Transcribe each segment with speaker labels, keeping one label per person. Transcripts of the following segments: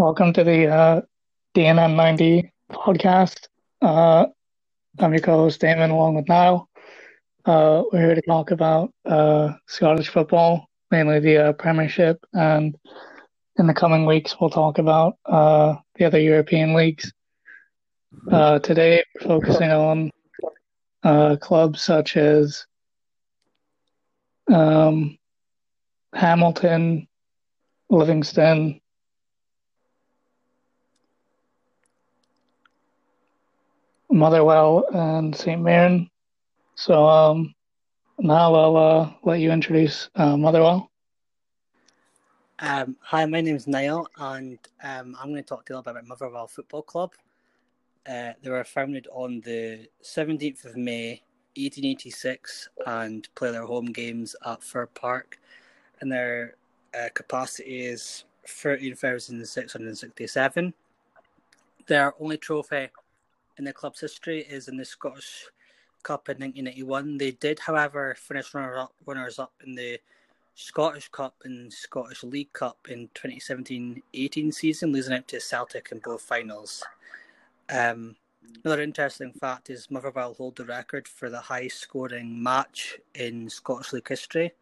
Speaker 1: Welcome to the uh, DNN 90 podcast. Uh, I'm your co host, Damon, along with Niall. Uh, we're here to talk about uh, Scottish football, mainly the uh, Premiership, and in the coming weeks, we'll talk about uh, the other European leagues. Today, we're focusing on clubs such as um, Hamilton, Livingston, Motherwell, and St. Mirren. So um, now I'll uh, let you introduce uh, Motherwell.
Speaker 2: Um, hi, my name is Niall, and um, I'm going to talk to you a little bit about Motherwell Football Club. Uh, they were founded on the 17th of May, 1886, and play their home games at Fir Park. And their uh, capacity is 13,667. Their only trophy in the club's history is in the Scottish Cup in 1991. They did, however, finish runner up, runners up in the Scottish Cup and Scottish League Cup in 2017-18 season, losing out to Celtic in both finals. Um, another interesting fact is Motherwell hold the record for the highest scoring match in Scottish League history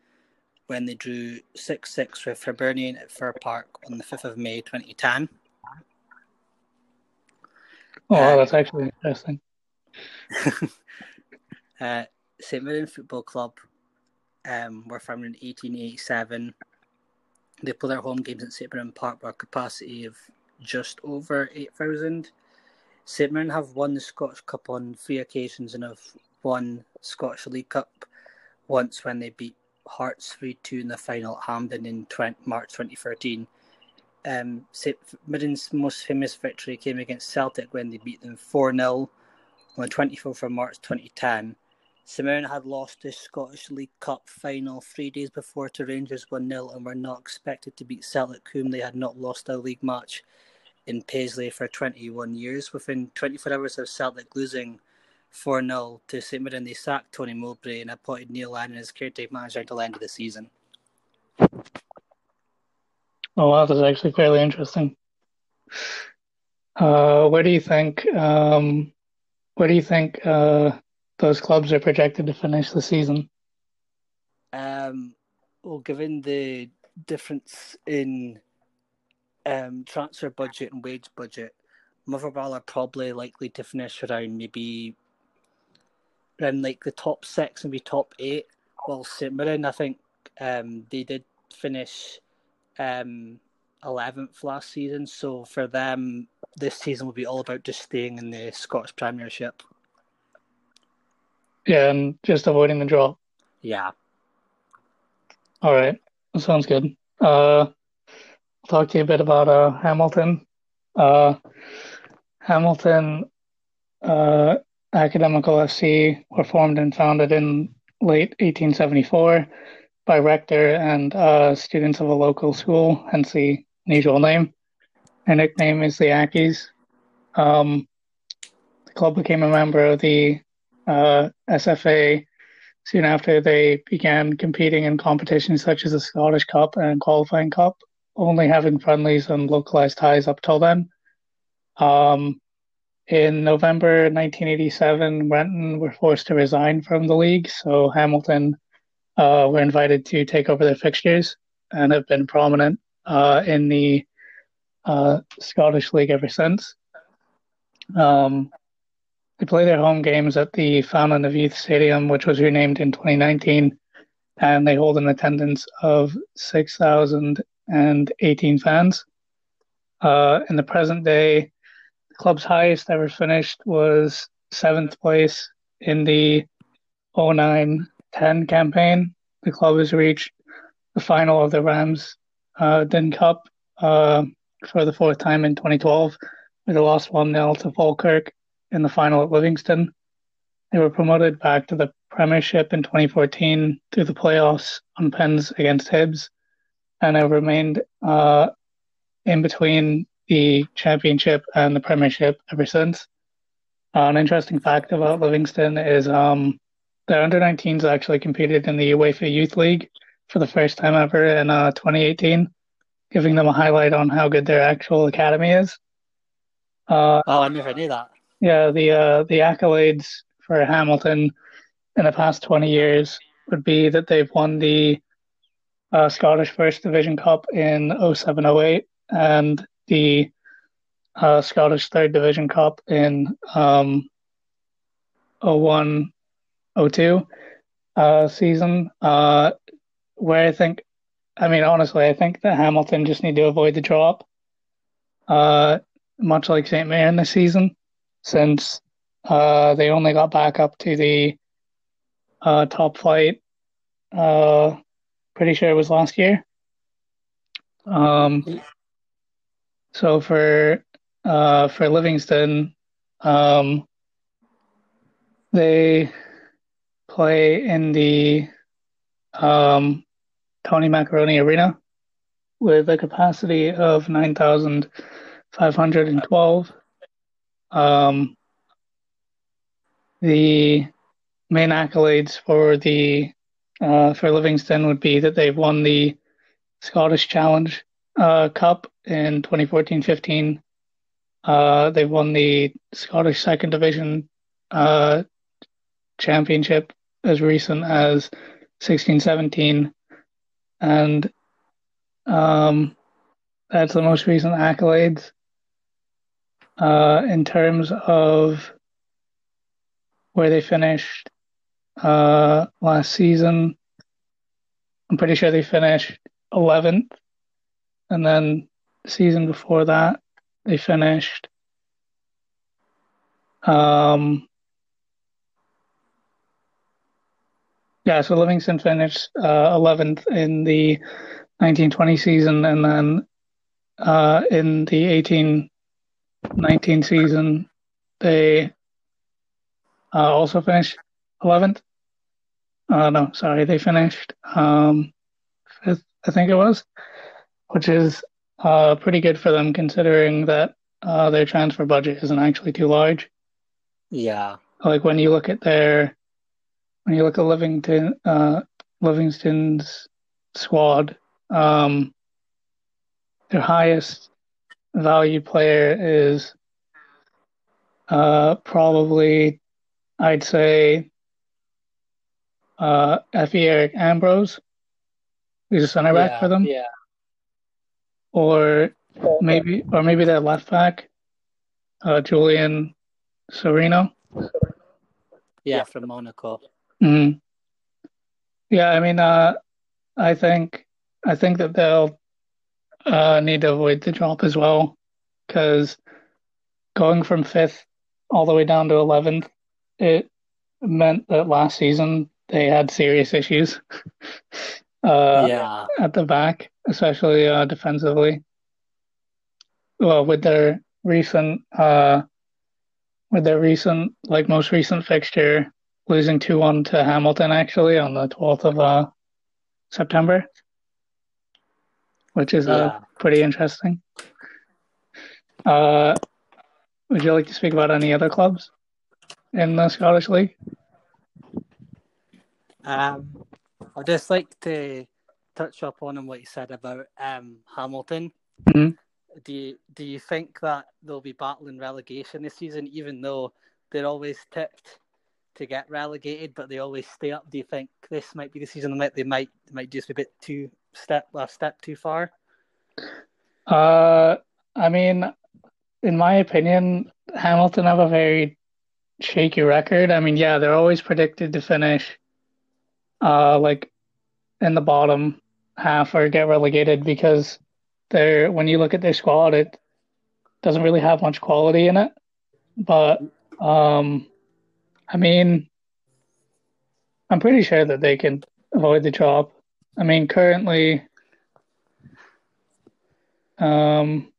Speaker 2: when they drew 6-6 with Hibernian at Fir Park on the 5th of May 2010.
Speaker 1: Oh, uh, that's actually interesting.
Speaker 2: uh, St Mirren Football Club um, were founded in 1887. They play their home games at St Mirren Park with a capacity of just over 8,000. St Mirren have won the Scottish Cup on three occasions and have won Scottish League Cup once when they beat Hearts 3 2 in the final at Hampden in 20, March 2013. Um, St Mirren's most famous victory came against Celtic when they beat them 4 0 on the 24th of March 2010. St Mirren had lost the Scottish League Cup final three days before to Rangers 1 0 and were not expected to beat Celtic, whom they had not lost a league match in Paisley for 21 years. Within 24 hours of Celtic losing 4 0 to St Mirren, they sacked Tony Mowbray and appointed Neil Lennon as caretaker manager until the end of the season.
Speaker 1: Oh, wow, that's actually fairly interesting. Uh, where do you think um, where do you think uh, those clubs are projected to finish the season?
Speaker 2: Um, well, given the difference in um, transfer budget and wage budget, Motherwell are probably likely to finish around maybe around like the top six and be top eight. While St Mirren, I think um, they did finish um, 11th last season. So for them, this season will be all about just staying in the Scottish Premiership.
Speaker 1: Yeah, and just avoiding the drop.
Speaker 2: Yeah.
Speaker 1: All right. That sounds good. Uh, I'll talk to you a bit about uh, Hamilton. Uh, Hamilton uh, Academical FC were formed and founded in late 1874 by rector and uh, students of a local school, hence the unusual name. Their nickname is the Ackies. Um, the club became a member of the uh, SFA soon after they began competing in competitions such as the Scottish Cup and Qualifying Cup, only having friendlies and localized ties up till then. Um, in November 1987, Renton were forced to resign from the league, so Hamilton uh, were invited to take over their fixtures and have been prominent uh, in the uh, Scottish League ever since. Um, they play their home games at the Fountain of Youth Stadium, which was renamed in 2019, and they hold an attendance of 6,018 fans. Uh, in the present day, the club's highest ever finished was seventh place in the 09 10 campaign. The club has reached the final of the Rams uh, Cup uh, for the fourth time in 2012, where they lost 1 0 to Falkirk in the final at Livingston. They were promoted back to the Premiership in 2014 through the playoffs on pens against Hibs, and have remained uh, in between the Championship and the Premiership ever since. Uh, an interesting fact about Livingston is um, their under 19s actually competed in the UEFA Youth League for the first time ever in uh, 2018. giving them a highlight on how good their actual academy is.
Speaker 2: Uh, oh, I never knew that.
Speaker 1: Yeah, the uh, the accolades for Hamilton in the past twenty years would be that they've won the uh, Scottish First Division Cup in 0708 and the uh, Scottish Third Division Cup in um, 01 02 uh, season, uh, where I think, I mean, honestly, I think that Hamilton just need to avoid the drop, uh, much like St. Mirren this season, since uh, they only got back up to the uh, top flight. Uh, pretty sure it was last year. Um, so for uh, for Livingston, um, they play in the um, Tony Macaroni Arena with a capacity of 9,512. Um, the main accolades for the uh, for Livingston would be that they've won the Scottish Challenge uh, Cup in 2014-15. Uh, they've won the Scottish Second Division uh, Championship as recent as 16-17, and um, that's the most recent accolades. Uh, in terms of where they finished uh, last season. I'm pretty sure they finished 11th. And then the season before that, they finished um, yeah, so Livingston finished uh, 11th in the 1920 season, and then uh, in the 1819 season, they uh, also finished 11th. Uh, no, sorry, they finished um, fifth, I think it was, which is uh, pretty good for them considering that uh, their transfer budget isn't actually too large.
Speaker 2: Yeah.
Speaker 1: Like when you look at their, when you look at Livingston, uh, Livingston's squad, um, their highest value player is uh, probably, I'd say, uh, Efe Eric Ambrose, who's a center back
Speaker 2: yeah,
Speaker 1: for them.
Speaker 2: Yeah.
Speaker 1: Or maybe, or maybe their left back, uh, Julien Serrano.
Speaker 2: Yeah, from Monaco.
Speaker 1: Mm-hmm. Yeah, I mean, uh, I think I think that they'll uh, need to avoid the drop as well, because going from fifth all the way down to eleventh, it meant that last season they had serious issues. uh,
Speaker 2: yeah.
Speaker 1: At the back, especially uh, defensively. Well, with their recent, uh, with their recent, like most recent fixture, losing two one to Hamilton actually on the twelfth of uh, September, which is uh, pretty interesting. Uh, would you like to speak about any other clubs in the Scottish League?
Speaker 2: Um, I'd just like to touch up on what you said about um, Hamilton.
Speaker 1: Mhm.
Speaker 2: Do you do you think that they'll be battling relegation this season, even though they're always tipped to get relegated, but they always stay up? Do you think this might be the season that they might, they might just be a bit too step a step too far?
Speaker 1: Uh, I mean, in my opinion, Hamilton have a very shaky record. I mean, yeah, they're always predicted to finish uh like in the bottom half or get relegated because they're when you look at their squad, it doesn't really have much quality in it. But um, I mean, I'm pretty sure that they can avoid the drop. I mean, currently, um,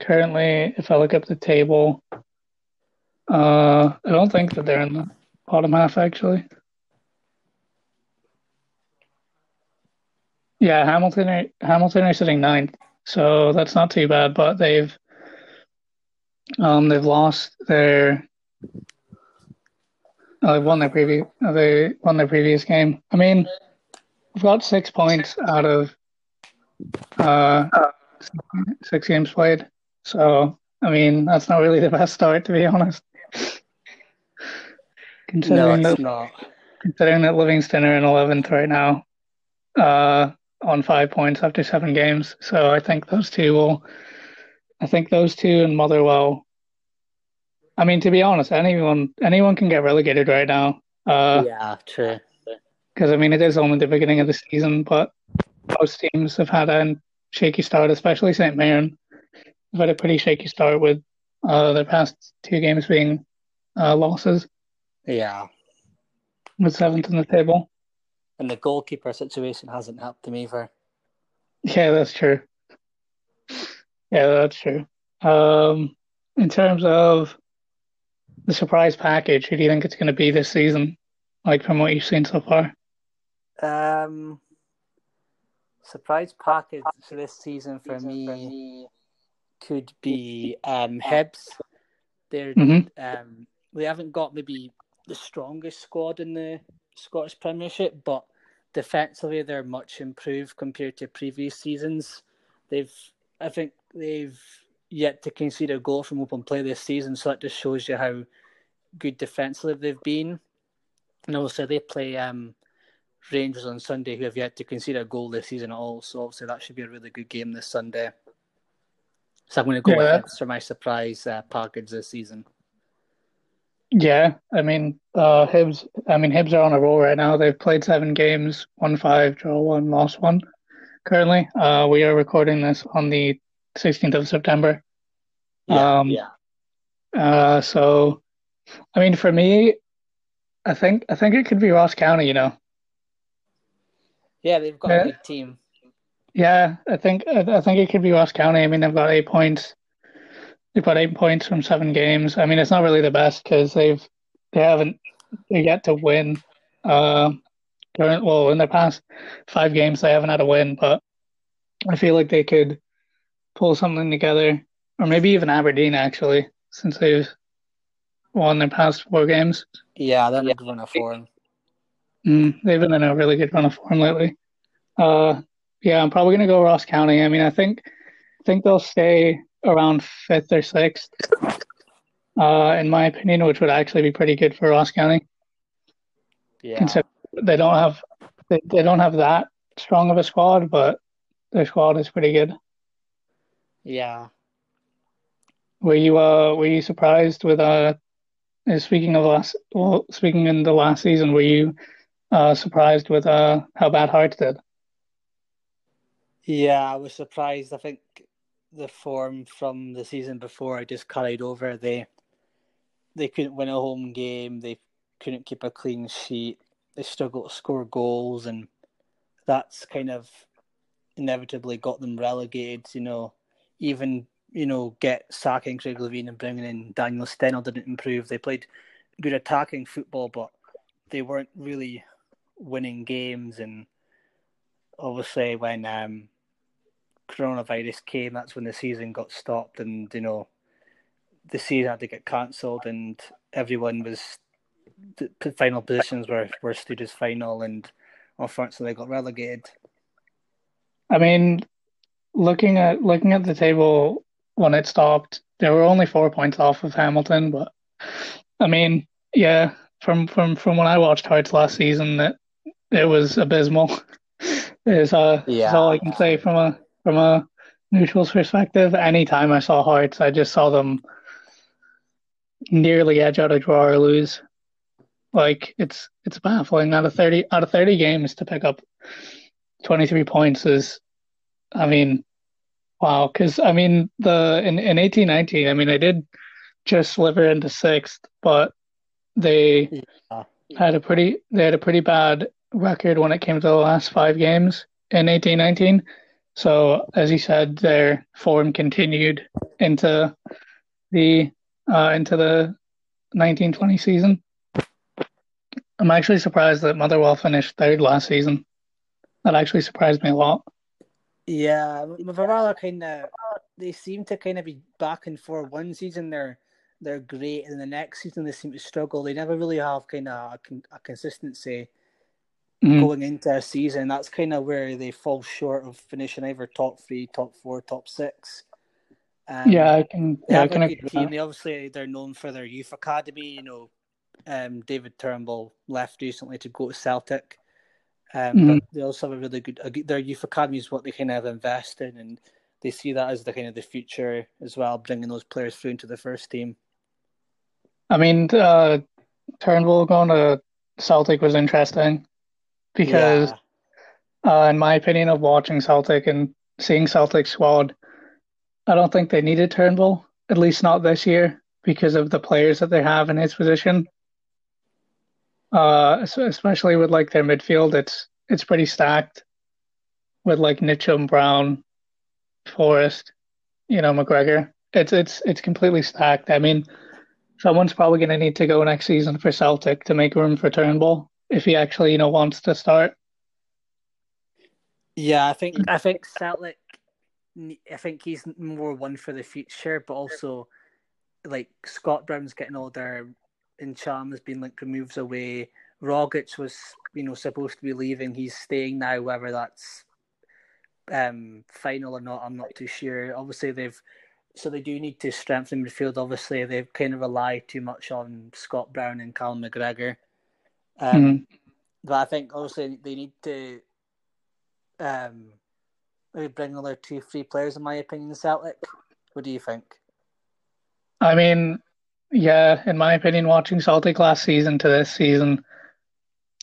Speaker 1: currently, if I look up the table, uh, I don't think that they're in the bottom half actually. Yeah, Hamilton are Hamilton are sitting ninth, so that's not too bad. But they've um they've lost their uh, they've won their previous they won their previous game. I mean, we've got six points out of uh, six games played. So I mean, that's not really the best start, to be honest.
Speaker 2: considering no, it's that, not.
Speaker 1: Considering that Livingston are in eleventh right now, uh, on five points after seven games. So I think those two will. I think those two and Motherwell. I mean, to be honest, anyone anyone can get relegated right now. Uh,
Speaker 2: yeah, true.
Speaker 1: Because I mean, it is only the beginning of the season, but most teams have had a shaky start, especially St. Mirren. They've had a pretty shaky start with uh, their past two games being uh, losses.
Speaker 2: Yeah.
Speaker 1: With seventh in the table.
Speaker 2: And the goalkeeper situation hasn't helped them either.
Speaker 1: Yeah, that's true. Yeah, that's true. Um, in terms of the surprise package, who do you think it's going to be this season? Like from what you've seen so far?
Speaker 2: Um, surprise package for this season for me could be um, Hibs. They're mm-hmm. um, they haven't got maybe the strongest squad in the Scottish Premiership, but defensively they're much improved compared to previous seasons. They've, I think, they've yet to concede a goal from open play this season, so that just shows you how good defensively they've been. And also they play um, Rangers on Sunday, who have yet to concede a goal this season at all. So obviously that should be a really good game this Sunday. So I'm going to go yeah. with for my surprise uh, package this season.
Speaker 1: Yeah, I mean, uh, Hibs. I mean, Hibs are on a roll right now. They've played seven games, won five, draw one, lost one. Currently, uh, we are recording this on the 16th of September.
Speaker 2: Yeah. Um, yeah.
Speaker 1: Uh, so, I mean, for me, I think I think it could be Ross County. You know.
Speaker 2: Yeah, they've got yeah. a good team.
Speaker 1: Yeah, I think I think it could be Ross County. I mean, they've got eight points. They've got eight points from seven games. I mean, it's not really the best because they've they haven't they yet to win. Uh, current well in the past five games they haven't had a win, but I feel like they could pull something together, or maybe even Aberdeen actually, since they've won their past four games.
Speaker 2: Yeah, they're in a good run of form.
Speaker 1: Mm, they've been in a really good run of form lately. Uh, yeah, I'm probably gonna go Ross County. I mean, I think I think they'll stay around fifth or sixth, uh, in my opinion, which would actually be pretty good for Ross County.
Speaker 2: Yeah,
Speaker 1: they don't have they, they don't have that strong of a squad, but their squad is pretty good.
Speaker 2: Yeah.
Speaker 1: Were you uh were you surprised with uh speaking of last well speaking in the last season were you uh surprised with uh how bad Hearts did?
Speaker 2: Yeah, I was surprised. I think the form from the season before I just carried over. They they couldn't win a home game. They couldn't keep a clean sheet. They struggled to score goals, and that's kind of inevitably got them relegated. You know, even you know get sacking Craig Levein and bringing in Daniel Stendel didn't improve. They played good attacking football, but they weren't really winning games. And obviously, when um, coronavirus came, that's when the season got stopped, and you know, the season had to get cancelled, and everyone was the final positions were were stood as final, and unfortunately, they got relegated.
Speaker 1: I mean, looking at looking at the table when it stopped, there were only four points off of Hamilton, but I mean, yeah, from from from when I watched Hearts last season, that it, it was abysmal. is uh, yeah. is all I can say from a from a neutral's perspective. Anytime I saw Hearts, I just saw them nearly edge out a draw or lose. Like it's it's baffling. Out of thirty out of thirty games to pick up twenty three points is, I mean, wow. Because I mean the in in eighteen nineteen, I mean they did just sliver into sixth, but they yeah. had a pretty they had a pretty bad record when it came to the last five games in eighteen nineteen. So as you said, their form continued into the uh, into the 1920 season. I'm actually surprised that Motherwell finished third last season. That actually surprised me a lot.
Speaker 2: Yeah, Motherwell kind of they seem to kind of be back and forth. One season they're they're great, and the next season they seem to struggle. They never really have kind of a, a consistency.
Speaker 1: Mhm.
Speaker 2: going into a season, that's kind of where they fall short of finishing either top three, top four, top six. Um,
Speaker 1: Yeah, I can. Yeah, I can agree
Speaker 2: team. They obviously they're known for their youth academy. You know, um, David Turnbull left recently to go to Celtic, um,
Speaker 1: Mhm.
Speaker 2: but they also have a really good- Their youth academy is what they kind of invest in, and they see that as the kind of the future as well, bringing those players through into the first team.
Speaker 1: I mean, uh, Turnbull going to Celtic was interesting because,
Speaker 2: yeah,
Speaker 1: uh, in my opinion, of watching Celtic and seeing Celtic squad, I don't think they needed Turnbull, at least not this year, because of the players that they have in his position. Uh, es- especially with like their midfield, it's it's pretty stacked with like Mitchum, Brown, Forrest, you know, McGregor. It's it's it's completely stacked. I mean, someone's probably going to need to go next season for Celtic to make room for Turnbull if he actually, you know, wants to start.
Speaker 2: yeah. I think I think Celtic. I think he's more one for the future, but also like Scott Brown's getting older, and Cham has been like moves away. Rogic was you know supposed to be leaving. He's staying now. Whether that's um final or not, I'm not too sure. Obviously, they've so they do need to strengthen midfield. Obviously, they've kind of relied too much on Scott Brown and Callum McGregor. Um,
Speaker 1: Mhm.
Speaker 2: But I think obviously they need to um maybe bring another two, three players, in my opinion, Celtic. What do you think?
Speaker 1: I mean, yeah, in my opinion, watching Celtic last season to this season,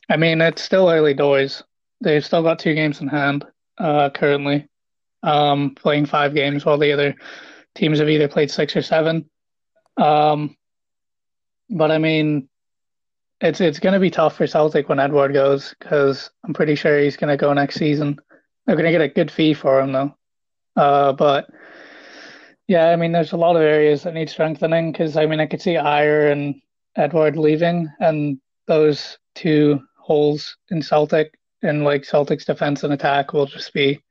Speaker 1: I mean, it's still early doors. They've still got two games in hand, uh, currently, um, playing five games while the other teams have either played six or seven. Um, but I mean, it's it's going to be tough for Celtic when Edouard goes because I'm pretty sure he's going to go next season. They're going to get a good fee for him though. Uh, but yeah, I mean, there's a lot of areas that need strengthening because I mean, I could see Ajer and Edouard leaving, and those two holes in Celtic in like Celtic's defense and attack will just be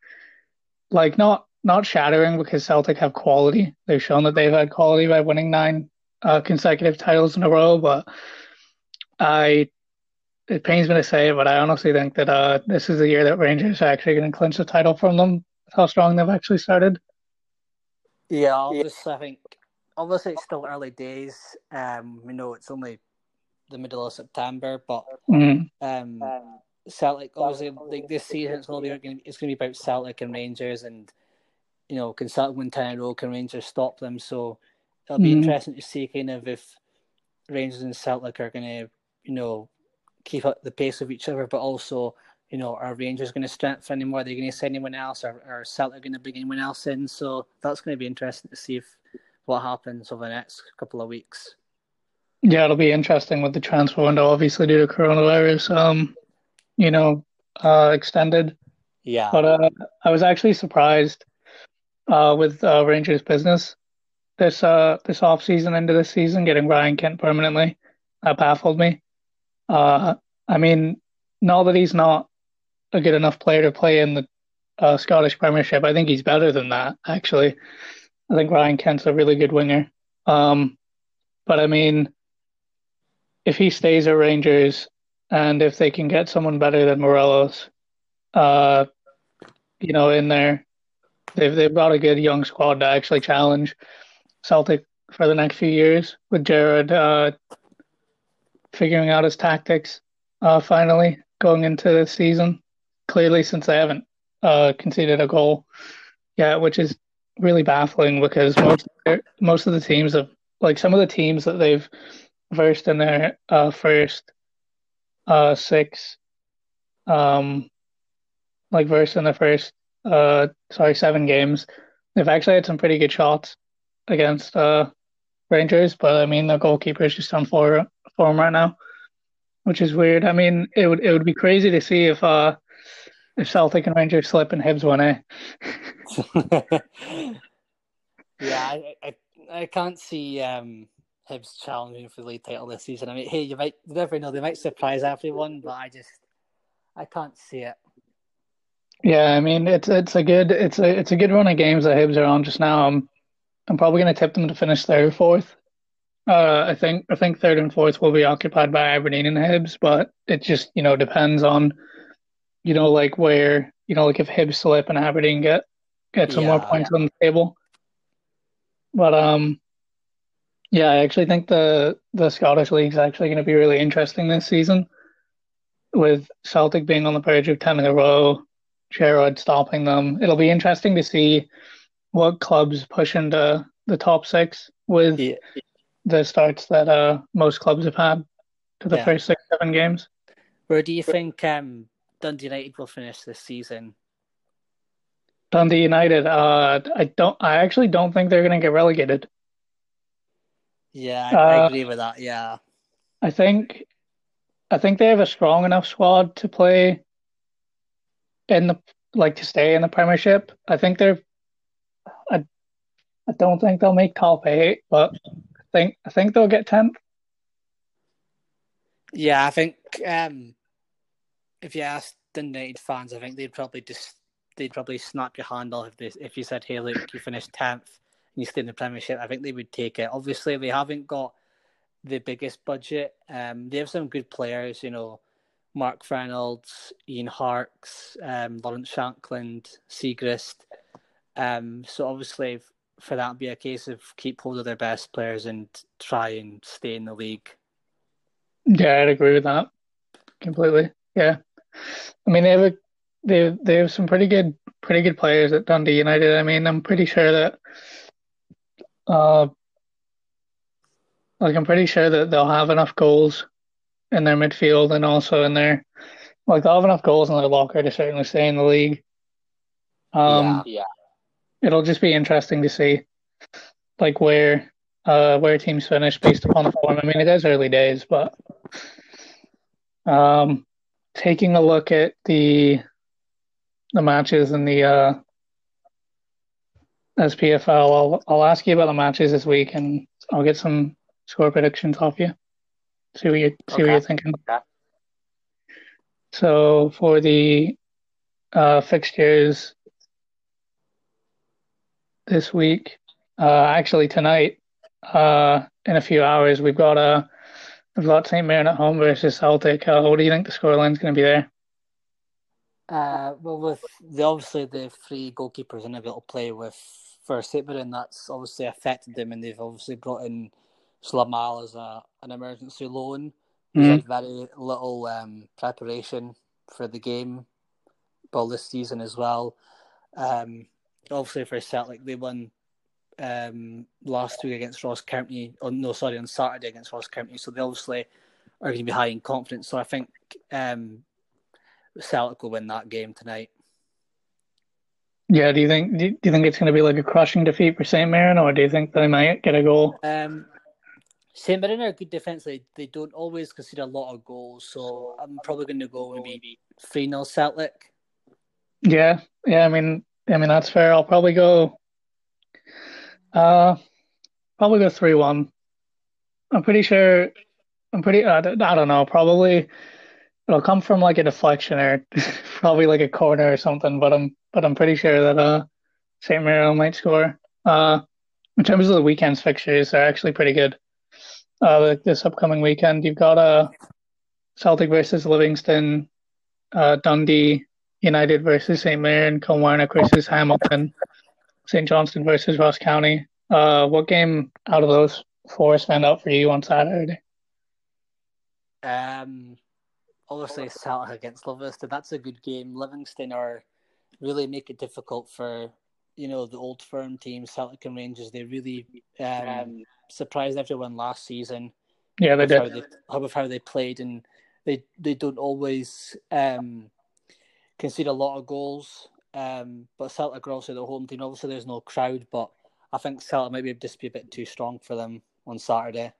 Speaker 1: like not not shattering because Celtic have quality. They've shown that they've had quality by winning nine uh, consecutive titles in a row, but I it pains me to say it, but I honestly think that uh, this is the year that Rangers are actually going to clinch the title from them. How strong they've actually started.
Speaker 2: Yeah, obviously, I think obviously it's still early days. Um, we know it's only the middle of September, but
Speaker 1: Mm,
Speaker 2: um, Celtic obviously like this season it's going to be it's going to be about Celtic and Rangers, and you know, can Celtic win ten in a row? Can Rangers stop them? So it'll be
Speaker 1: Mhm.
Speaker 2: interesting to see kind of if Rangers and Celtic are going to you know keep up the pace of each other, but also you know are Rangers going to strengthen anymore? Are they going to send anyone else, or are Celtic going to bring anyone else in? So that's going to be interesting to see if what happens over the next couple of weeks.
Speaker 1: yeah, it'll be interesting with the transfer window, obviously due to coronavirus. Um, you know, uh, extended.
Speaker 2: Yeah,
Speaker 1: But uh, I was actually surprised uh, with uh, Rangers business this uh this off season into this season getting Ryan Kent permanently. That baffled me. Uh, I mean, not that he's not a good enough player to play in the uh, Scottish Premiership. I think he's better than that, actually. I think Ryan Kent's a really good winger. Um, but I mean, if he stays at Rangers and if they can get someone better than Morelos, uh, you know, in there, they've they've got a good young squad to actually challenge Celtic for the next few years with Gerrard uh, figuring out his tactics uh, finally going into the season. Clearly, since they haven't uh, conceded a goal yet, which is really baffling because most most of the teams have like some of the teams that they've versed in their uh, first uh, six, um, like versed in the first uh, sorry seven games, they've actually had some pretty good shots against uh, Rangers, but I mean the goalkeeper is just on form form right now, which is weird. I mean it would it would be crazy to see if uh if Celtic and Rangers slip and Hibs win, eh?
Speaker 2: yeah, I, I I can't see um Hibs challenging for the league title this season. I mean, hey, you might you never know; they might surprise everyone, but I just I can't see it.
Speaker 1: Yeah, I mean it's it's a good it's a it's a good run of games that Hibs are on just now. I'm I'm probably gonna tip them to finish third or fourth. Uh, I think I think third and fourth will be occupied by Aberdeen and Hibs, but it just you know depends on you know like where you know like if Hibs slip and Aberdeen get get some more
Speaker 2: Yeah,
Speaker 1: points on the table. But um, yeah, I actually think the the Scottish League's actually going to be really interesting this season, with Celtic being on the verge of ten in a row, Gerrard stopping them. It'll be interesting to see what clubs push into the top six with
Speaker 2: yeah.
Speaker 1: the starts that uh most clubs have had to the
Speaker 2: Yeah.
Speaker 1: first six seven games.
Speaker 2: Where do you think um, Dundee United will finish this season?
Speaker 1: Dundee United, uh, I don't, I actually don't think they're going to get relegated.
Speaker 2: Yeah, I, I
Speaker 1: Uh,
Speaker 2: agree with that. Yeah,
Speaker 1: I think, I think they have a strong enough squad to play in the like to stay in the Premiership. I think they're, I, I don't think they'll make top eight, but I think I think they'll get tenth.
Speaker 2: yeah. I think um, if you asked the United fans, I think they'd probably just they'd probably snap your hand off if they, if you said, "Hey, look, you finished tenth and you stay in the Premiership." I think they would take it. Obviously, they haven't got the biggest budget. Um, they have some good players, you know, Mark Reynolds, Ian Harkes, um, Lawrence Shankland, Siegrist. Um, so obviously, for that, be a case of keep hold of their best players and try and stay in the league.
Speaker 1: Yeah, I'd agree with that completely. Yeah, I mean they have a, they they have some pretty good pretty good players at Dundee United. I mean, I'm pretty sure that uh like I'm pretty sure that they'll have enough goals in their midfield and also in their like they'll have enough goals in their locker to certainly stay in the league. Um,
Speaker 2: yeah.
Speaker 1: it'll just be interesting to see like where uh where teams finish based upon the form. I mean, it is early days, but um, taking a look at the the matches in the uh SPFL, I'll I'll ask you about the matches this week, and I'll get some score predictions off you. See what you see what you're thinking.
Speaker 2: Okay.
Speaker 1: So for the uh, fixtures this week, uh, actually tonight, uh, in a few hours, we've got uh, we've got St. Mirren at home versus Celtic. Uh, what do you think the scoreline's going to be there?
Speaker 2: Uh, well, with the obviously the three goalkeepers unable to play with for St. Mirren, that's obviously affected them, and they've obviously brought in Slamal as a an emergency loan. He's
Speaker 1: Mhm.
Speaker 2: had very little um, preparation for the game, well this season as well. Um, obviously for Celtic, they won um, last week against Ross County. Oh no, sorry, on Saturday against Ross County. So they obviously are going to be high in confidence. So I think um, Celtic will win that game tonight.
Speaker 1: Yeah, do you think do you, think it's going to be like a crushing defeat for St. Mirren, or do you think they might get a goal?
Speaker 2: Um, St Mirren are good defence. They, they don't always concede a lot of goals, so I'm probably going to go maybe 3 0 Celtic.
Speaker 1: Yeah, yeah. I mean, I mean that's fair. I'll probably go. Uh, probably go three one. I'm pretty sure. I'm pretty. I don't, I don't know. Probably it'll come from like a deflection or probably like a corner or something. But I'm but I'm pretty sure that uh St. Mirren might score. Uh, in terms of the weekend's fixtures, they're actually pretty good. Uh, this upcoming weekend, you've got uh Celtic versus Livingston, uh Dundee United versus St. Mirren, Kilmarnock versus Hamilton, St. Johnstone versus Ross County. Uh, what game out of those four stand out for you on Saturday?
Speaker 2: Um, obviously, Celtic against Livingston. That's a good game. Livingston are really make it difficult for you know the old firm teams, Celtic and Rangers. They really um, surprised everyone last season.
Speaker 1: Yeah, they
Speaker 2: with how
Speaker 1: did.
Speaker 2: they how with how they played, and they they don't always um, concede a lot of goals. Um, but Celtic are also the home team. Obviously, there's no crowd, but I think Celtic might be just be a bit too strong for them on Saturday.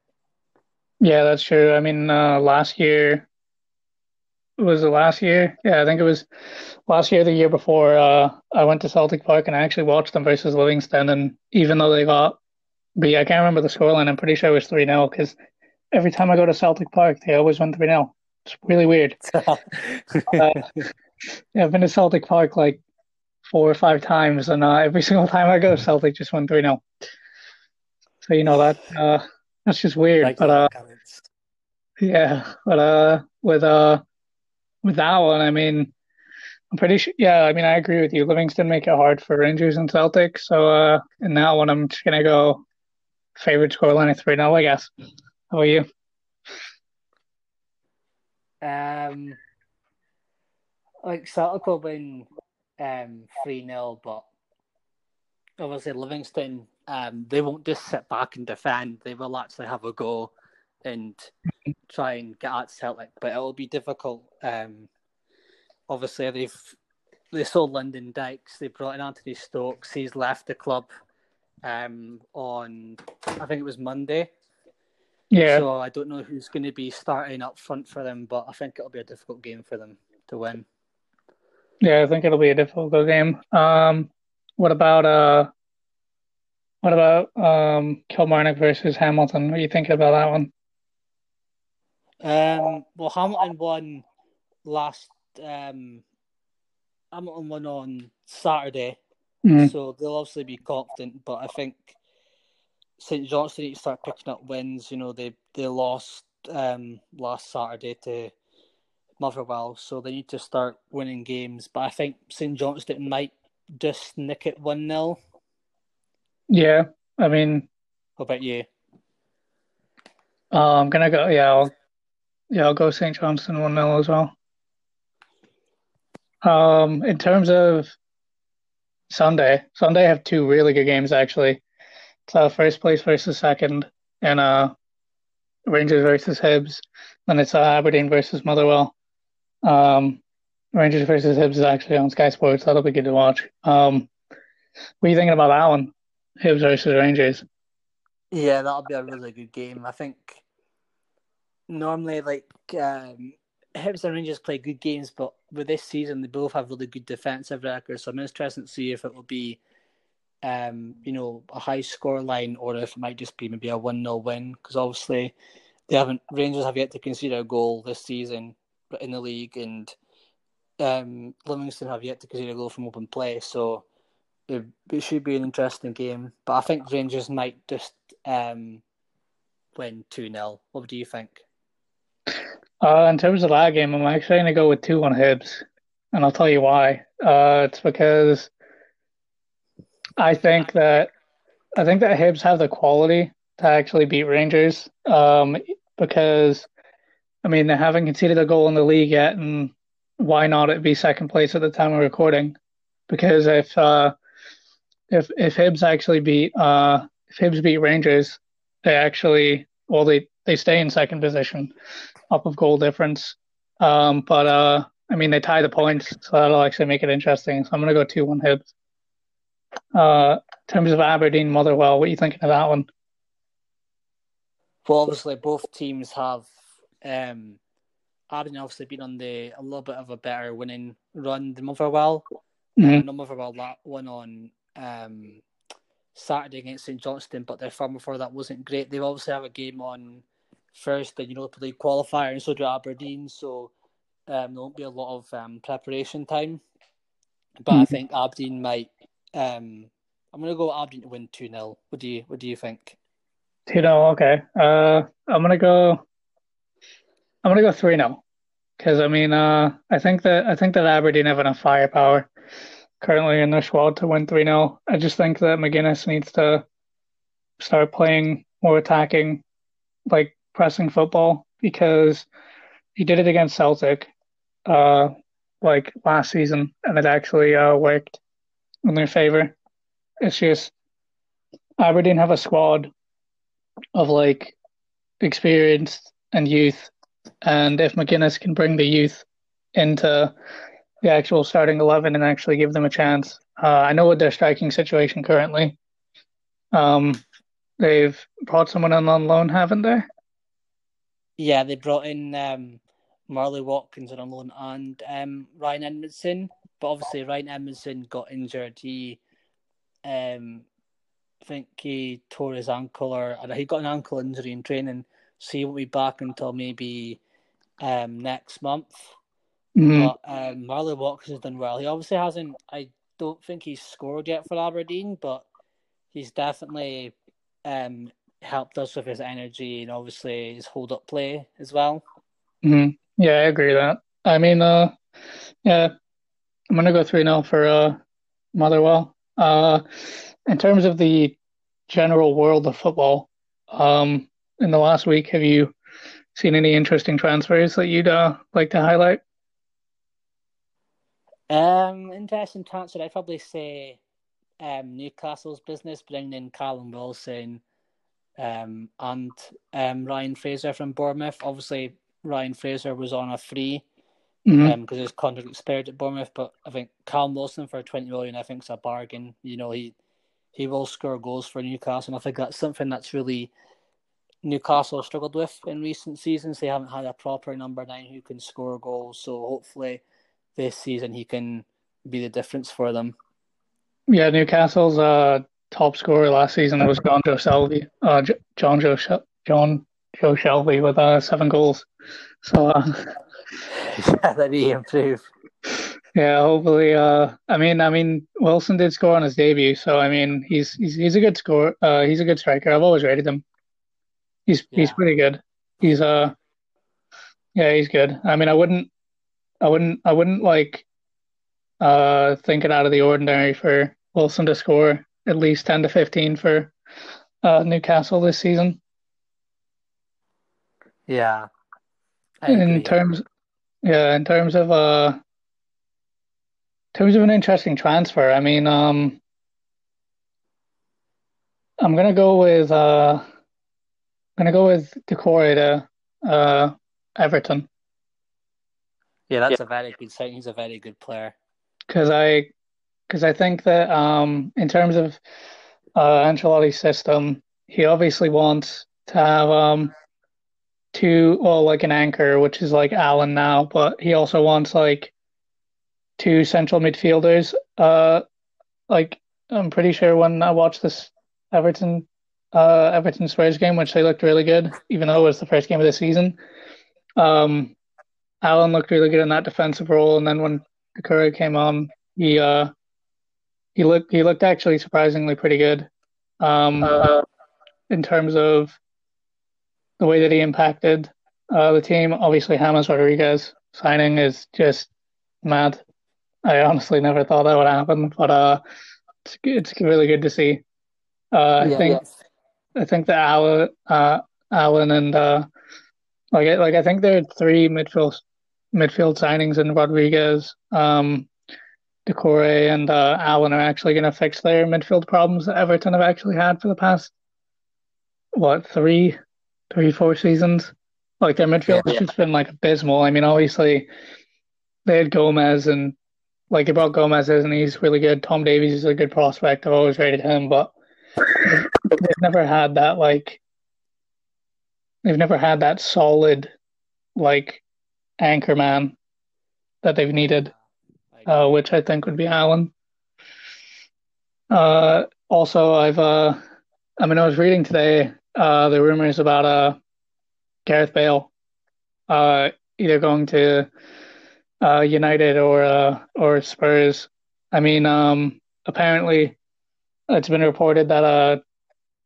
Speaker 1: Yeah, that's true. I mean, uh, last year was the last year? Yeah, I think it was last year, the year before. Uh, I went to Celtic Park and I actually watched them versus Livingston, and even though they got, yeah, I can't remember the scoreline. I'm pretty sure it was three 0 because every time I go to Celtic Park, they always win three 0 It's really weird. Yeah, I've been to Celtic Park like four or five times, and uh, every single time I go, Celtic just win 3 0. So, you know, that uh, That's just weird.
Speaker 2: Like
Speaker 1: but uh, yeah, but uh, with uh, with that one, I mean, I'm pretty sure. Yeah, I mean, I agree with you. Livingston make it hard for Rangers and Celtic. So uh, in that one, I'm just gonna go favorite scoreline of three 0 I guess. How about you?
Speaker 2: Um, like Celtic will win um three 0 but obviously Livingston um they won't just sit back and defend. They will actually have a go and try and get at Celtic, but it'll be difficult. Um, obviously they've they sold Lyndon Dykes. They brought in Anthony Stokes. He's left the club um, on I think it was Monday.
Speaker 1: Yeah.
Speaker 2: So I don't know who's going to be starting up front for them, but I think it'll be a difficult game for them to win.
Speaker 1: Yeah, I think it'll be a difficult game. Um, what about uh, what about um Kilmarnock versus Hamilton? What are you thinking about that one?
Speaker 2: Um, well, Hamilton won last. Um, Hamilton won on Saturday,
Speaker 1: Mhm.
Speaker 2: so they'll obviously be confident. But I think St Johnstone need to start picking up wins. You know, they they lost um, last Saturday to Motherwell, so they need to start winning games. But I think St Johnstone might just nick it one 0
Speaker 1: Yeah, I mean,
Speaker 2: How about you?
Speaker 1: uh, I'm gonna go. Yeah, I'll, yeah, I'll go St. Johnstone one 0 as well. Um, in terms of Sunday, Sunday I have two really good games actually. It's uh, first place versus second, and uh, Rangers versus Hibs. Then it's uh, Aberdeen versus Motherwell. Um, Rangers versus Hibs is actually on Sky Sports. That'll be good to watch. Um, what are you thinking about that one? Hibs versus Rangers.
Speaker 2: Yeah, that'll be a really good game. I think normally, like um, Hibs and Rangers play good games, but with this season, they both have really good defensive records. So I'm interested to see if it will be, um, you know, a high score line or if it might just be maybe a one 0 win. Because obviously, they haven't Rangers have yet to concede a goal this season in the league, and um, Livingston have yet to concede a goal from open play. So it, it should be an interesting game. But I think Rangers might just um, win 2 0. What do you think?
Speaker 1: Uh, in terms of that game, I'm actually going to go with two on Hibs, and I'll tell you why. Uh, it's because I think that I think that Hibs have the quality to actually beat Rangers. Um, because I mean they haven't conceded a goal in the league yet, and why not it be second place at the time of recording? Because if uh, if if Hibs actually beat uh, if Hibs beat Rangers, they actually well they they stay in second position, up of goal difference. Um, but uh, I mean they tie the points, so that'll actually make it interesting. So I'm gonna go two one Hibs. Uh, in terms of Aberdeen Motherwell, what are you thinking of that one?
Speaker 2: Well, obviously, both teams have. Um, Aberdeen obviously been on the a little bit of a better winning run than Motherwell.
Speaker 1: Mhm.
Speaker 2: Um, Motherwell that won on um, Saturday against St Johnstone, but their form before that wasn't great. They obviously have a game on Thursday, Europa League qualifier, and so do Aberdeen. So um, there won't be a lot of um, preparation time. But I
Speaker 1: Mhm.
Speaker 2: think Aberdeen might. Um, I'm going to go Aberdeen to win two 0 What do you What do you think?
Speaker 1: Two 0 okay. Uh, I'm gonna go. I'm gonna go three 0 because I mean, uh, I think that I think that Aberdeen have enough firepower currently in their squad to win three 0 I just think that McInnes needs to start playing more attacking, like pressing football because he did it against Celtic, uh, like last season, and it actually uh worked in their favor. It's just Aberdeen have a squad of like experience and youth, and if McInnes can bring the youth into the actual starting eleven and actually give them a chance, uh, I know what their striking situation currently. Um, they've brought someone in on loan, haven't they?
Speaker 2: Yeah, they brought in um, Marley Watkins on loan and um, Ryan Edmondson, but obviously Ryan Edmondson got injured. He, um, I think he tore his ankle or he got an ankle injury in training, so he won't be back until maybe um, next month.
Speaker 1: Mhm.
Speaker 2: But um, Marley Watkins has done well. He obviously hasn't. I don't think he's scored yet for Aberdeen, but he's definitely um, helped us with his energy and obviously his hold up play as well.
Speaker 1: Mm-hmm. Yeah, I agree with that. I mean, uh, yeah, I'm gonna go three now for uh, Motherwell. Uh, in terms of the general world of football, um, in the last week, have you seen any interesting transfers that you'd uh, like to highlight?
Speaker 2: Um, interesting transfer. I'd probably say um, Newcastle's business bringing in Callum Wilson um, and um, Ryan Fraser from Bournemouth. Obviously, Ryan Fraser was on a free because mm-hmm. um, his contract expired at Bournemouth. But I think Callum Wilson for twenty million, I think, is a bargain. You know, he he will score goals for Newcastle, and I think that's something that's really Newcastle struggled with in recent seasons. They haven't had a proper number nine who can score goals. So hopefully, this season he can be the difference for them.
Speaker 1: Yeah, Newcastle's uh, top scorer last season was Jonjo Shelby. Uh, Jonjo John Joe Shelvey with uh, seven goals. So uh,
Speaker 2: yeah, that he improved.
Speaker 1: Yeah, hopefully. Uh, I mean, I mean, Wilson did score on his debut, so I mean, he's he's he's a good score. Uh, he's a good striker. I've always rated him. He's yeah. he's pretty good. He's uh, yeah, he's good. I mean, I wouldn't, I wouldn't, I wouldn't like, uh, think it out of the ordinary for Wilson to score at least ten to fifteen for, uh, Newcastle this season.
Speaker 2: Yeah.
Speaker 1: in terms, yeah, in terms of uh, in terms of an interesting transfer, I mean, um, I'm gonna go with uh, I'm gonna go with Doucouré to uh, Everton.
Speaker 2: Yeah, that's yeah. a very good sign. He's a very good player.
Speaker 1: Because I, because I think that um, in terms of uh, Ancelotti's system, he obviously wants to have um, two, well, like an anchor, which is like Allan now, but he also wants like two central midfielders. Uh, like I'm pretty sure when I watched this Everton, uh, Everton Spurs game, which they looked really good, even though it was the first game of the season. Um, Allan looked really good in that defensive role, and then when Doucouré came on, he uh, he looked he looked actually surprisingly pretty good. Um, uh, in terms of the way that he impacted uh, the team. Obviously, James Rodriguez signing is just mad. I honestly never thought that would happen, but uh, it's it's really good to see. Uh, yeah, I think yes. I think that Allan, uh, Allan and uh, like like I think there are three midfield midfield signings in Rodriguez, um, Doucouré, and uh, Allan are actually going to fix their midfield problems that Everton have actually had for the past what three three, four seasons. Like their midfield yeah, has just been like abysmal. I mean, obviously they had Gomez and like they brought Gomez and he's really good. Tom Davies is a good prospect. I've always rated him, but they've never had that like they've never had that solid like anchor man that they've needed, uh, which I think would be Allan. Uh, also, I've uh, I mean, I was reading today uh, the rumors about uh, Gareth Bale uh, either going to uh, United or uh, or Spurs. I mean, um, apparently it's been reported that uh,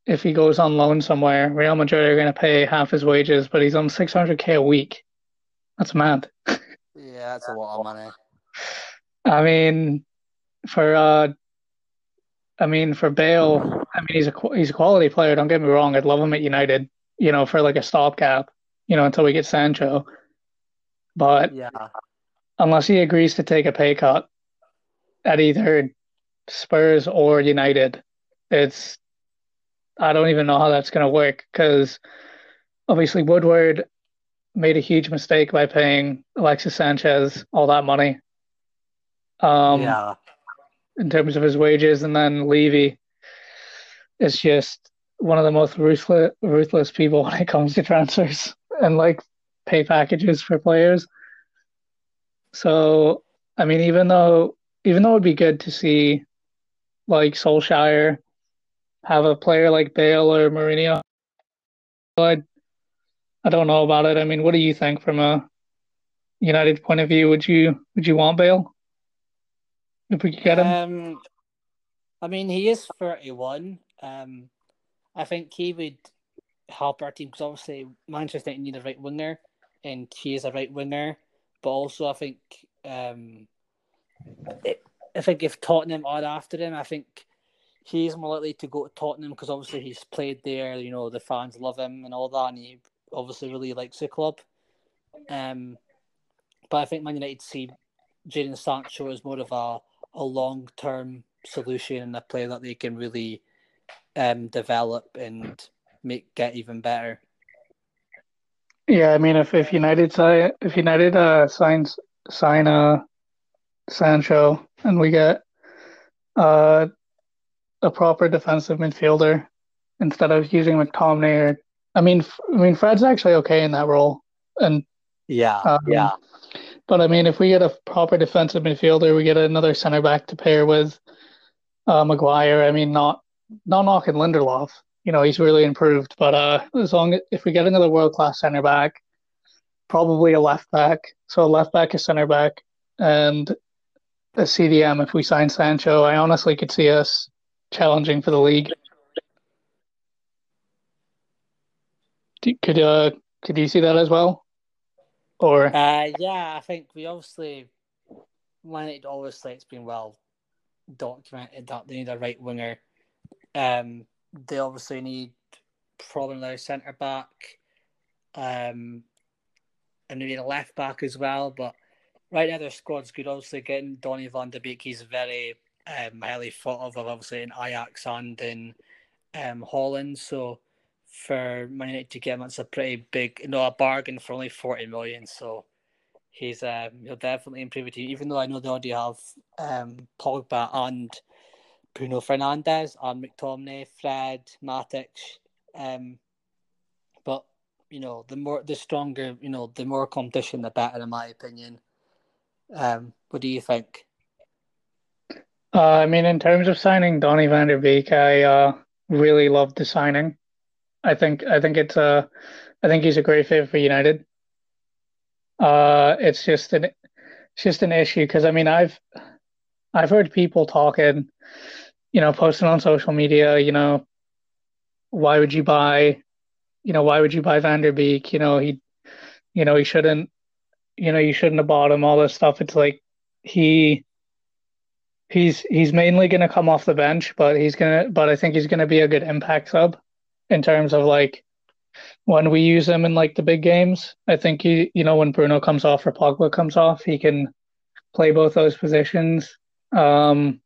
Speaker 1: if he goes on loan somewhere, Real Madrid are going to pay half his wages, but he's on 600k a week. That's mad.
Speaker 2: Yeah, that's a lot of money.
Speaker 1: I mean, for uh, I mean, for Bale, I mean, he's a he's a quality player. Don't get me wrong. I'd love him at United. You know, for like a stopgap. You know, until we get Sancho. But
Speaker 2: yeah,
Speaker 1: unless he agrees to take a pay cut at either Spurs or United, it's I don't even know how that's going to work because obviously Woodward made a huge mistake by paying Alexis Sanchez all that money. Um,
Speaker 2: yeah
Speaker 1: in terms of his wages, and then Levy is just one of the most ruthless ruthless people when it comes to transfers and like pay packages for players. So I mean, even though even though it'd be good to see like Solskjaer have a player like Bale or Mourinho, I I don't know about it. I mean, what do you think from a United point of view? Would you would you want Bale? if we could get him?
Speaker 2: Um, I mean, he is 31. Um, I think he would help our team because obviously Manchester United need a right winger, and he is a right winger. But also, I think um, I think if Tottenham are after him, I think he's more likely to go to Tottenham because obviously he's played there. You know, the fans love him and all that, and he obviously really likes the club. Um, but I think Man United see Jadon Sancho as more of a, a long term solution and a player that they can really um, develop and make get even better.
Speaker 1: Yeah, I mean, if if United if United uh, signs sign uh, Sancho and we get uh, a proper defensive midfielder instead of using McTominay or I mean, I mean Fred's actually okay in that role, and
Speaker 2: yeah, um, yeah.
Speaker 1: But I mean, if we get a proper defensive midfielder, we get another center back to pair with uh, Maguire. I mean, not not knocking Lindelof, you know, he's really improved. But uh, as long as if we get another world class center back, probably a left back, so a left back, a center back, and a CDM. If we sign Sancho, I honestly could see us challenging for the league. Could uh could you see that as well? Or
Speaker 2: uh, yeah, I think we obviously wanted obviously it's been well documented that they need a right winger. Um, they obviously need probably another centre back, um, and they need a left back as well. But right now their squad's good. Obviously, getting Donny Van de Beek, he's very um, highly thought of, obviously in Ajax and in um, Holland. So for Man United to get him, that's a pretty big, you know, a bargain for only forty million. So he's um, he'll definitely improve it. Even though I know they already have um, Pogba and Bruno Fernandes and McTominay, Fred, Matic. Um, but you know, the more the stronger, you know, the more competition, the better, in my opinion. Um, what do you think?
Speaker 1: Uh, I mean, in terms of signing Donny Van Der Beek, I uh, really loved the signing. I think I think it's uh, I think he's a great fit for United. Uh, it's just an it's just an issue because I mean I've I've heard people talking you know, posting on social media, you know, why would you buy, you know, why would you buy Van Der Beek? You know, he, you know, he shouldn't, you know, you shouldn't have bought him. All this stuff. It's like he, he's he's mainly going to come off the bench, but he's gonna, but I think he's going to be a good impact sub in terms of like when we use him in like the big games. I think he, you know, when Bruno comes off or Pogba comes off, he can play both those positions. Um,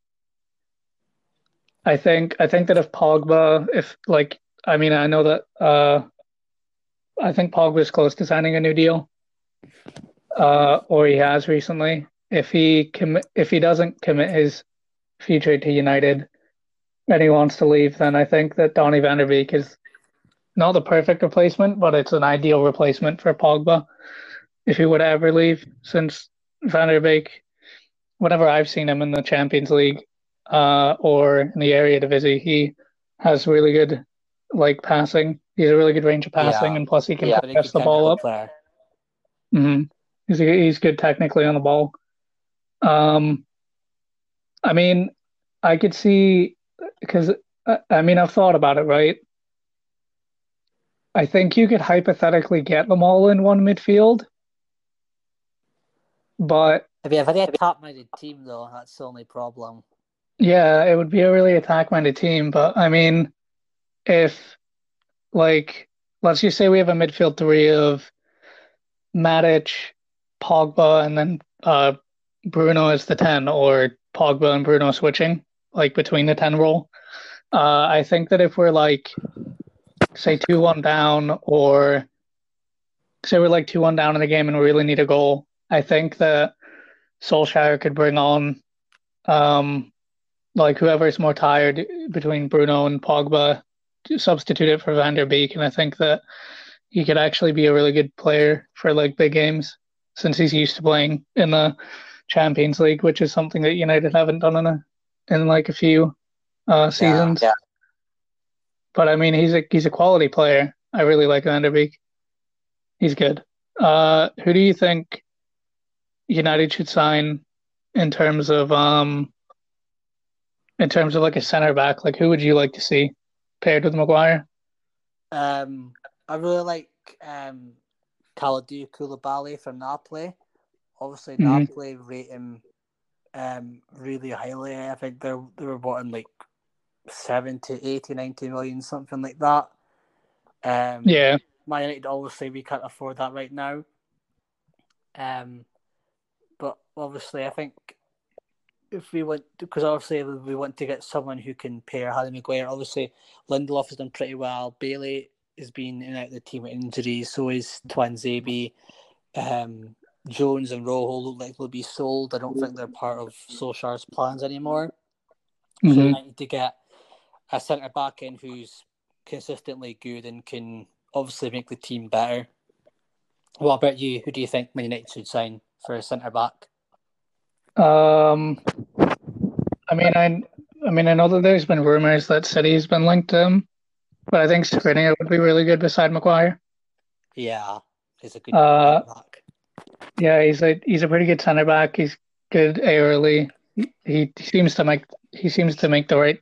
Speaker 1: I think I think that if Pogba, if like I mean I know that uh, I think Pogba is close to signing a new deal, uh, or he has recently. If he commit, if he doesn't commit his future to United, and he wants to leave, then I think that Donny Van Der Beek is not the perfect replacement, but it's an ideal replacement for Pogba if he would ever leave. Since Van Der Beek, whenever I've seen him in the Champions League, uh, or in the area Eredivisie, he has really good like passing. He's a really good range of passing, yeah. and plus he can yeah, press the ball up. Mm-hmm. He's he's good technically on the ball. Um, I mean, I could see because I mean I've thought about it, right? I think you could hypothetically get them all in one midfield, but
Speaker 2: if you have a top-minded team, though, that's the only problem.
Speaker 1: Yeah, it would be a really attack-minded team, but I mean, if like let's just say we have a midfield three of Matic, Pogba, and then uh, Bruno as the ten, or Pogba and Bruno switching like between the ten role. Uh, I think that if we're like say two one down, or say we're like two one down in the game and we really need a goal, I think that Solskjaer could bring on um, like whoever's more tired between Bruno and Pogba, to substitute it for Van Der Beek, and I think that he could actually be a really good player for like big games since he's used to playing in the Champions League, which is something that United haven't done in a in like a few uh, seasons. Yeah, yeah. But I mean, he's a he's a quality player. I really like Van Der Beek. He's good. Uh, who do you think United should sign in terms of um, in terms of like a center back, like who would you like to see paired with Maguire?
Speaker 2: Um, I really like um, Kalidou Koulibaly from Napoli. Obviously,
Speaker 1: Mhm.
Speaker 2: Napoli rate him um, really highly. I think they're they were wanting like 70, 80, 90 million, something like that. Um,
Speaker 1: Yeah,
Speaker 2: Man United say we can't afford that right now. Um, but obviously, I think if we want, because obviously we want to get someone who can pair Harry Maguire. Obviously, Lindelof has done pretty well. Bailly has been in out of the team with injuries. So is Tuanzebe. Um, Jones and Rojo look like they'll be sold. I don't think they're part of Solskjaer's plans anymore. So
Speaker 1: Mhm.
Speaker 2: we need to get a centre back in who's consistently good and can obviously make the team better. What about you? Who do you think Man United should sign for a centre back?
Speaker 1: Um, I mean, I, I mean, I know that there's been rumors that City's been linked to him, but I think Skriniar would be really good beside Maguire.
Speaker 2: Yeah, he's a good
Speaker 1: Uh. Yeah, he's a he's a pretty good center back. He's good aerially. He, he seems to make he seems to make the right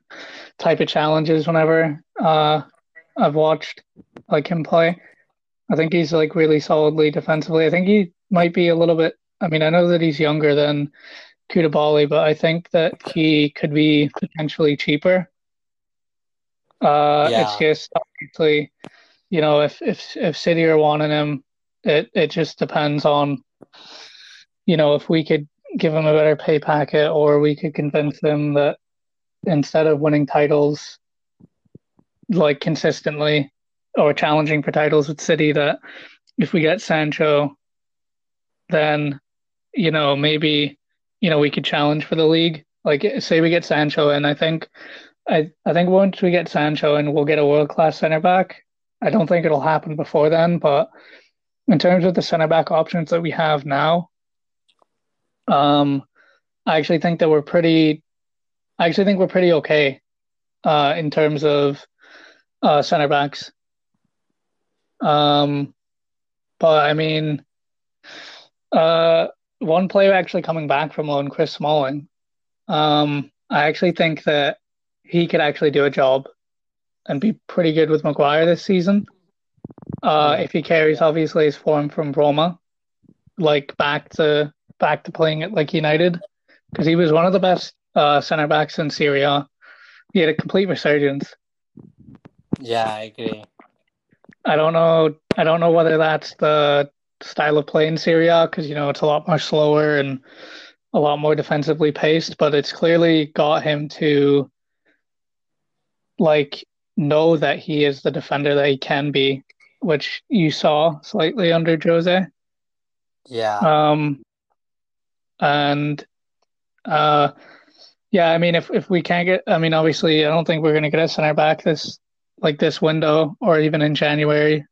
Speaker 1: type of challenges whenever uh I've watched like him play. I think he's like really solidly defensively. I think he might be a little bit. I mean, I know that he's younger than Koulibaly, but I think that he could be potentially cheaper. Uh, it's just obviously, you know, if if if City are wanting him, it it just depends on, you know, if we could give him a better pay packet, or we could convince them that instead of winning titles like consistently or challenging for titles with City, that if we get Sancho, then you know maybe you know we could challenge for the league. Like say we get Sancho, and I think I I think once we get Sancho and we'll get a world class center back. I don't think it'll happen before then, but in terms of the center back options that we have now, um, I actually think that we're pretty. I actually think we're pretty okay, uh, in terms of uh center backs. Um, but I mean, uh, one player actually coming back from loan, Chris Smalling. Um, I actually think that he could actually do a job and be pretty good with Maguire this season. Uh, if he carries obviously his form from Roma, like back to back to playing at like United, because he was one of the best uh center backs in Serie A. He had a complete resurgence.
Speaker 2: Yeah, I agree.
Speaker 1: I don't know. I don't know whether that's the style of play in Serie A because you know it's a lot more slower and a lot more defensively paced, but it's clearly got him to like know that he is the defender that he can be, which you saw slightly under Jose.
Speaker 2: Yeah,
Speaker 1: Um, and uh, yeah, I mean, if if we can't get, I mean, obviously, I don't think we're gonna get a center back this like this window or even in January.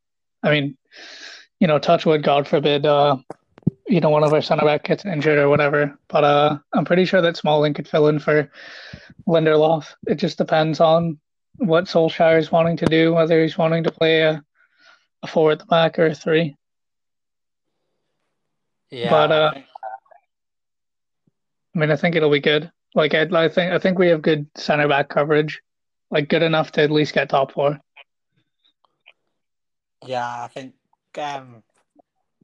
Speaker 1: I mean, you know, touch wood, God forbid, uh, you know, one of our center back gets injured or whatever. But uh, I'm pretty sure that Smalling could fill in for Lindelof. It just depends on what Solskjaer is wanting to do, whether he's wanting to play a, a four at the back or a three.
Speaker 2: yeah.
Speaker 1: but, uh,
Speaker 2: I
Speaker 1: mean, I think it'll be good. Like I, I think I think we have good center back coverage, like good enough to at least get top four.
Speaker 2: Yeah, I think um,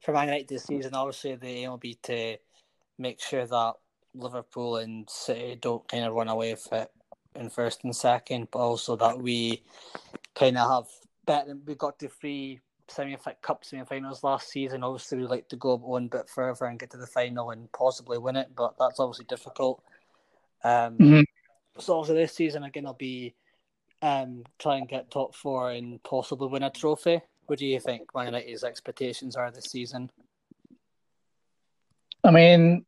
Speaker 2: for Man United this season, obviously the aim will be to make sure that Liverpool and City don't kind of run away with it in first and second, but also that we kind of have better. We got to three semi cup semi-finals last season. Obviously, we'd like to go one bit further and get to the final and possibly win it, but that's obviously difficult. Um,
Speaker 1: Mhm.
Speaker 2: So obviously this season again, I'll be um, try and get top four and possibly win a trophy. What do you think Man United's expectations are this season?
Speaker 1: I mean,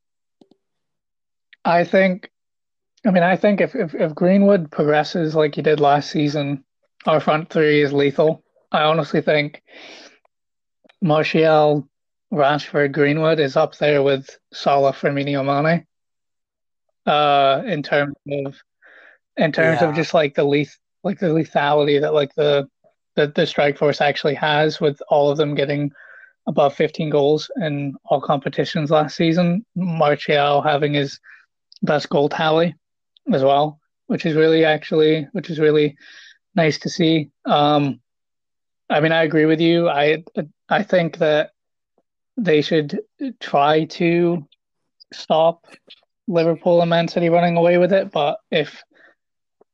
Speaker 1: I think, I mean, I think if, if if Greenwood progresses like he did last season, our front three is lethal. I honestly think Martial, Rashford, Greenwood is up there with Salah, Firmino, Mane. Uh, in terms of in terms of just like the leth like the lethality that like the that the strike force actually has with all of them getting above 15 goals in all competitions last season. Martial having his best goal tally as well, which is really actually which is really nice to see. Um I mean, I agree with you. I I think that they should try to stop Liverpool and Man City running away with it. But if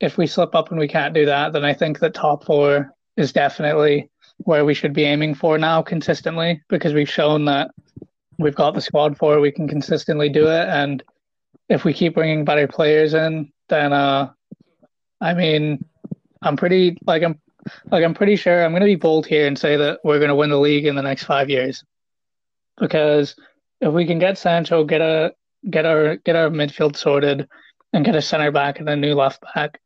Speaker 1: if we slip up and we can't do that, then I think that top four is definitely where we should be aiming for now consistently because we've shown that we've got the squad for it. We can consistently do it, and if we keep bringing better players in, then uh, I mean, I'm pretty like I'm like I'm pretty sure I'm to be bold here and say that we're to win the league in the next five years because if we can get Sancho, get a get our get our midfield sorted, and get a center back and a new left back,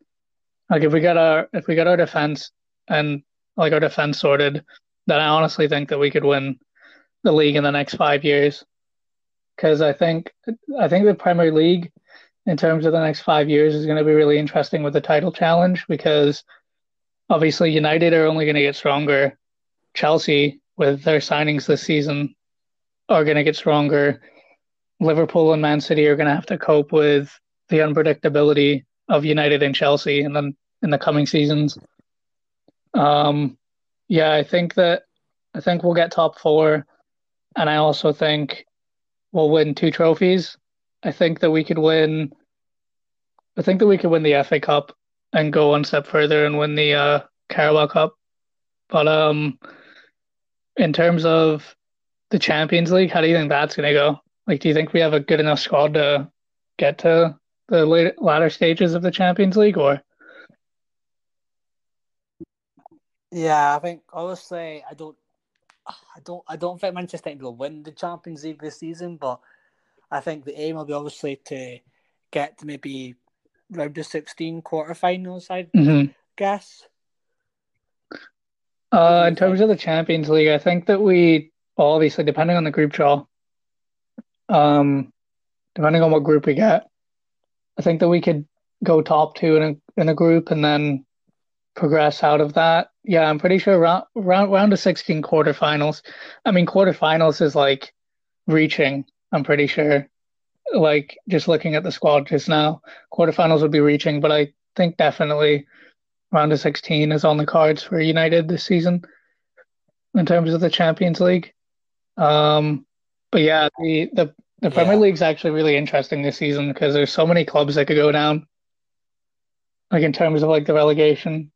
Speaker 1: like if we get our if we get our defense and like our defense sorted, then I honestly think that we could win the league in the next five years. Because I think I think the Premier League, in terms of the next five years, is going to be really interesting with the title challenge because obviously United are only going to get stronger. Chelsea, with their signings this season, are going to get stronger. Liverpool and Man City are going to have to cope with the unpredictability of United and Chelsea, and then in the coming seasons. Um, yeah, I think that I think we'll get top four, and I also think we'll win two trophies. I think that we could win. I think that we could win the FA Cup and go one step further and win the uh, Carabao Cup. But um, in terms of the Champions League, how do you think that's going to go? Like, do you think we have a good enough squad to get to the later, latter stages of the Champions League, or?
Speaker 2: Yeah, I think honestly, I don't, I don't, I don't think Manchester United will win the Champions League this season, but I think the aim will be obviously to get to maybe round of sixteen quarterfinals. I
Speaker 1: mm-hmm.
Speaker 2: guess.
Speaker 1: Uh, in terms of the Champions League, I think that we obviously, depending on the group draw, um, depending on what group we get, I think that we could go top two in a in a group and then progress out of that. Yeah, I'm pretty sure round round round of 16 quarterfinals. I mean, quarterfinals is like reaching. I'm pretty sure. Like just looking at the squad just now, quarterfinals would be reaching, but I think definitely round of 16 is on the cards for United this season in terms of the Champions League. Um, but yeah, the the the Premier yeah. League's actually really interesting this season because there's so many clubs that could go down. Like in terms of like the relegation.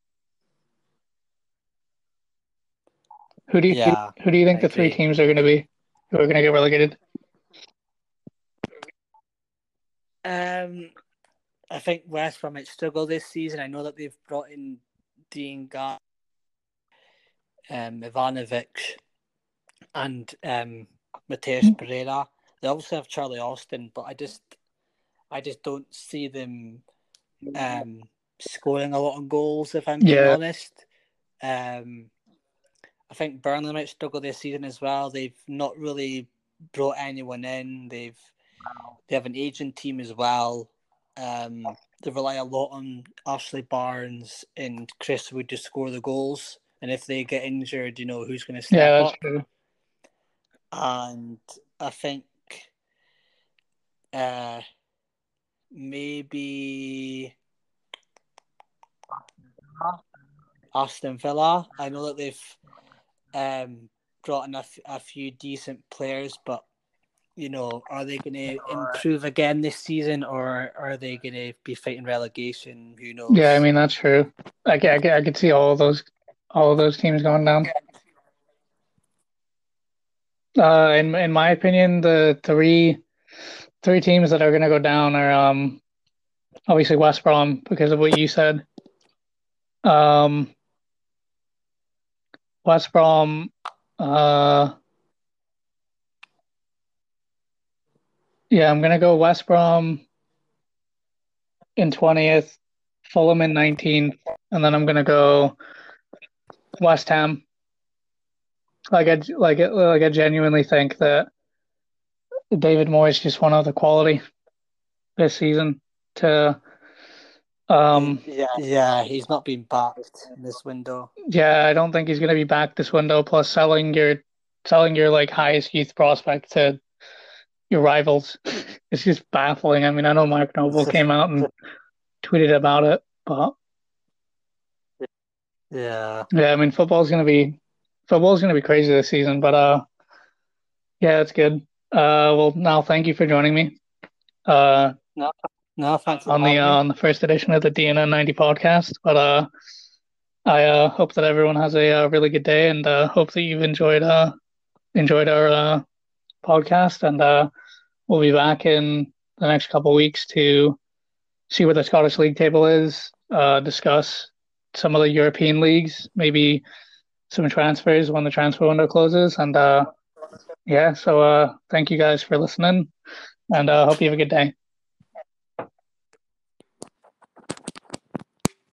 Speaker 1: Who do you yeah, who, who do you think I the agree. three teams are going to be who are going to get relegated?
Speaker 2: Um, I think West Brom might struggle this season. I know that they've brought in Diangana, um, Ivanovic, and um, Matheus Pereira. They also have Charlie Austin, but I just I just don't see them um, scoring a lot of goals. If I'm being yeah. honest, um, I think Burnley might struggle this season as well. They've not really brought anyone in. They've they have an aging team as well. Um, they rely a lot on Ashley Barnes and Chris Wood to score the goals. And if they get injured, you know who's going to step yeah, that's up. True. And I think uh, maybe Aston Villa. I know that they've um, brought in a, f- a few decent players, but you know, are they going to improve again this season, or are they going to be fighting relegation? Who knows?
Speaker 1: Yeah, I mean that's true. I I, I could see all of those all of those teams going down. Uh, in in my opinion, the three three teams that are going to go down are um, obviously West Brom because of what you said. Um, West Brom, uh, yeah, I'm to go West Brom in 20th, Fulham in 19th, and then I'm to go West Ham. Like I like it like I genuinely think that David Moyes just one of the quality this season to um
Speaker 2: yeah yeah he's not been backed in this window
Speaker 1: yeah I don't think he's gonna be back this window plus selling your selling your like highest youth prospect to your rivals it's just baffling I mean I know Mark Noble came out and tweeted about it but
Speaker 2: yeah
Speaker 1: yeah I mean football's gonna be football's going to be crazy this season, but uh, yeah, it's good. Uh, well, now thank you for joining me. Uh,
Speaker 2: no, no, thanks
Speaker 1: on the uh, on the first edition of the DNN ninety podcast. But uh, I uh, hope that everyone has a, uh, really good day, and uh, hope that you've enjoyed uh enjoyed our uh, podcast. And uh, we'll be back in the next couple weeks to see what the Scottish League table is, uh, discuss some of the European leagues, maybe some transfers when the transfer window closes, and uh, yeah. So uh, thank you guys for listening, and uh, hope you have a good day.